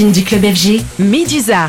Du club FG, Medusa.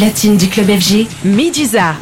Platine du club FG, Medusa.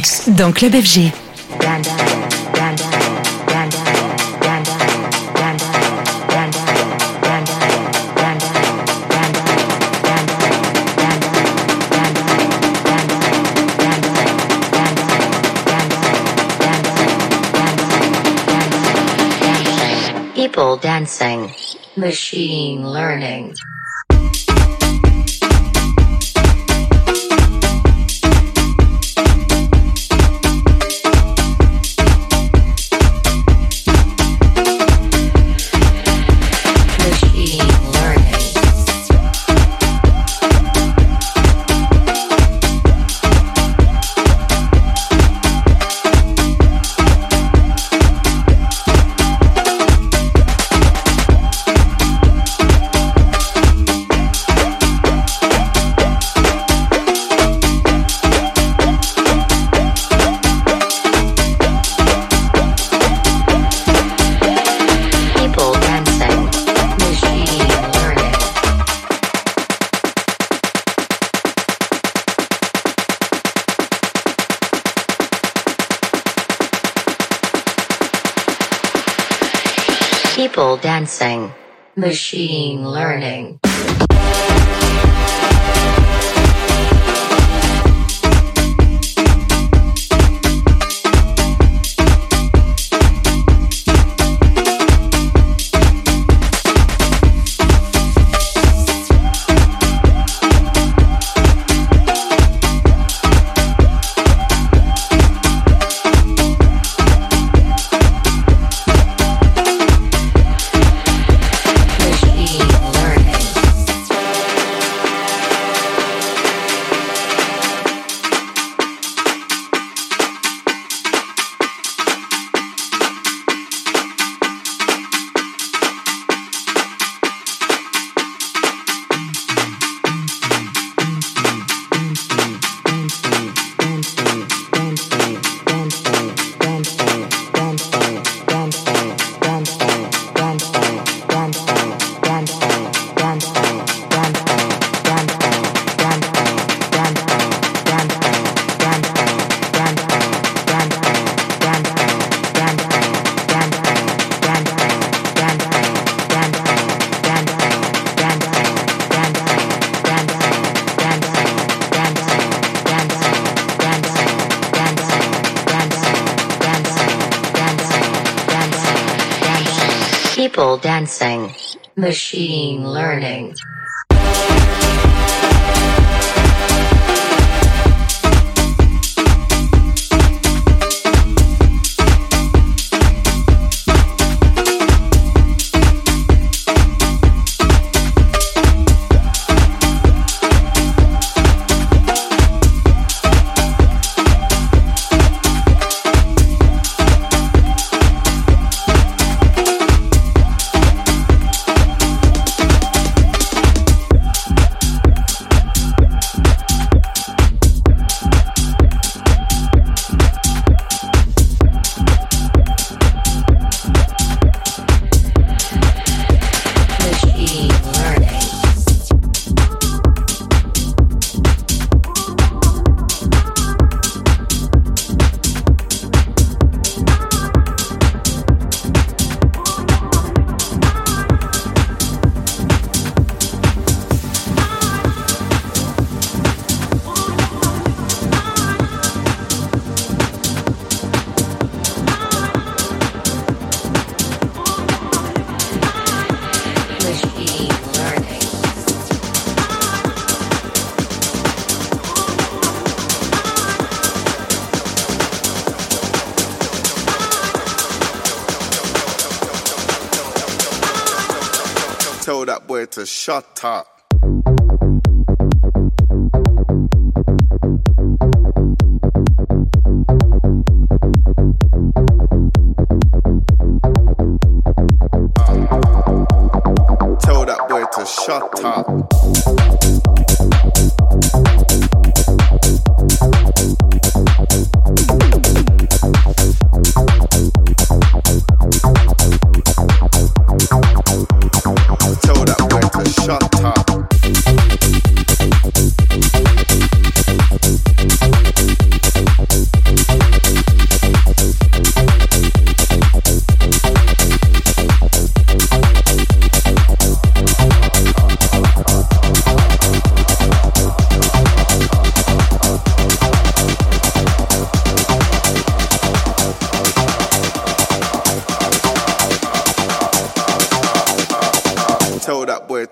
Mix dans Club FG. People dancing. Machine learning. being. Shut up. Tell that boy to shut up.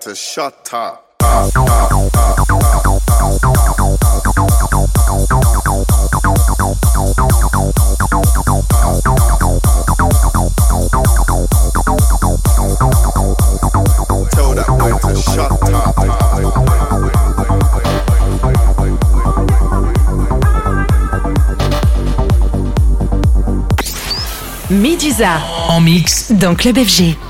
To shut up. Tell that boy to shut up. Medusa. En mix. Dans Club FG.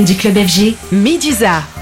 Du club FG, Medusa.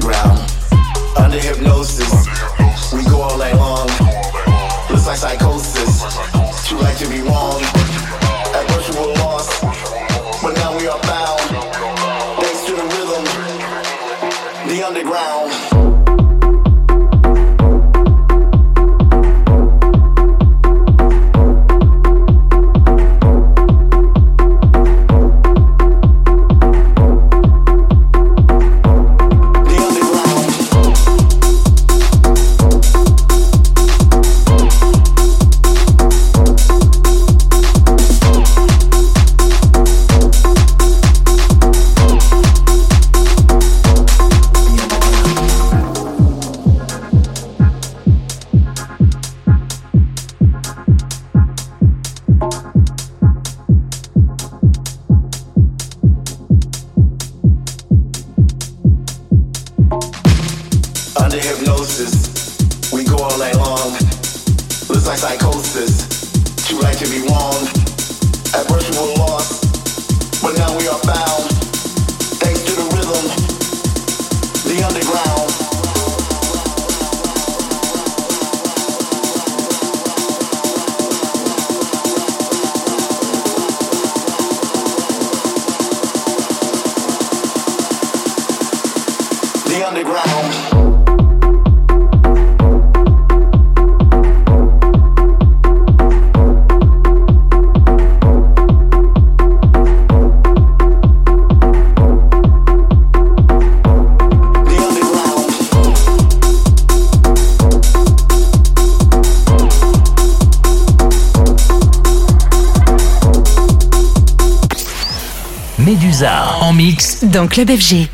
underground, under hypnosis. We go all night long. Looks like psychosis. Medusa en mix dans Club FG.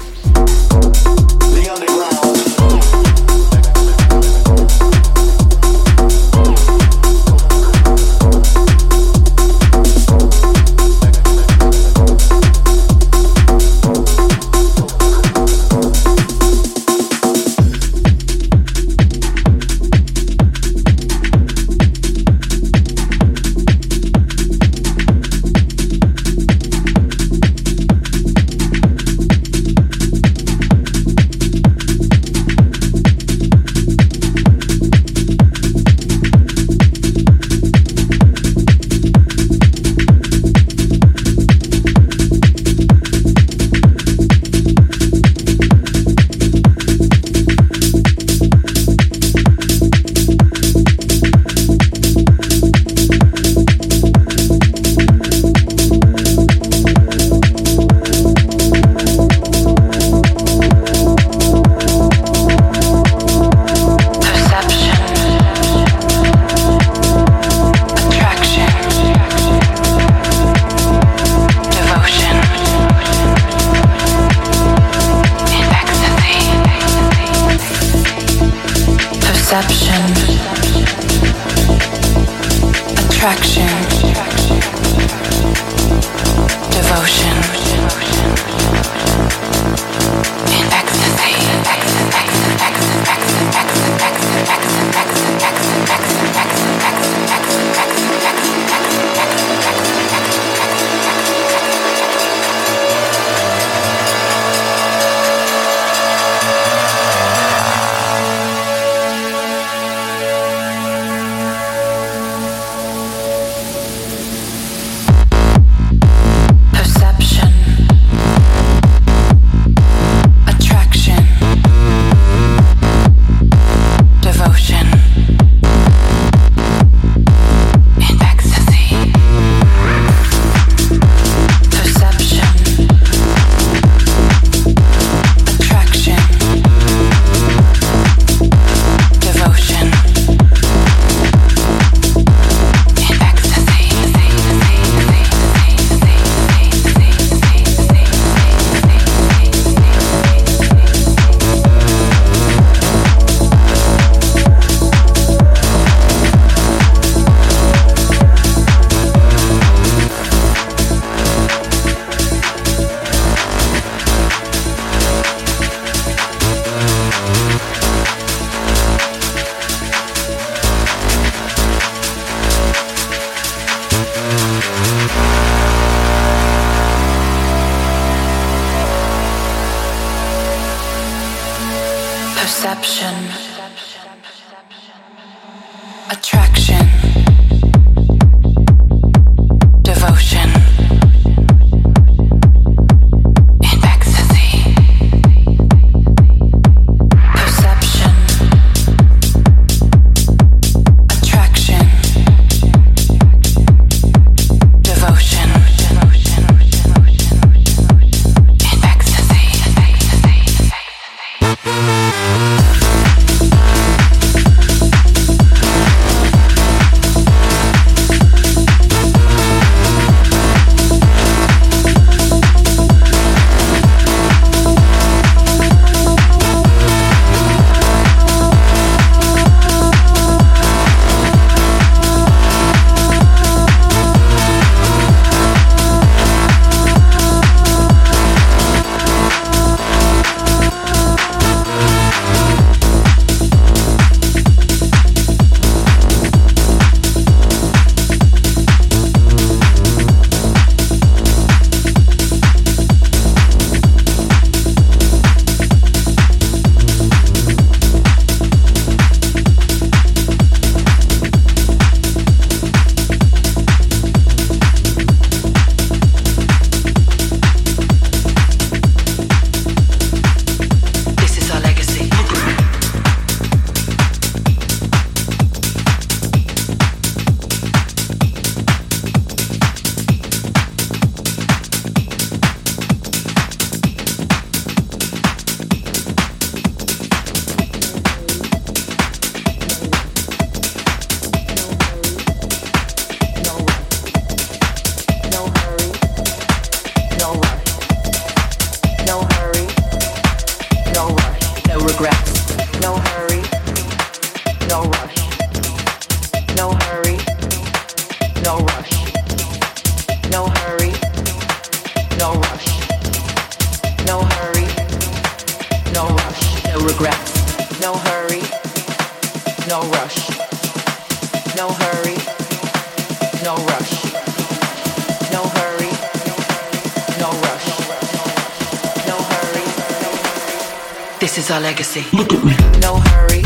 Look at me. No hurry.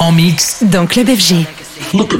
En mix. Dans Club FG. Look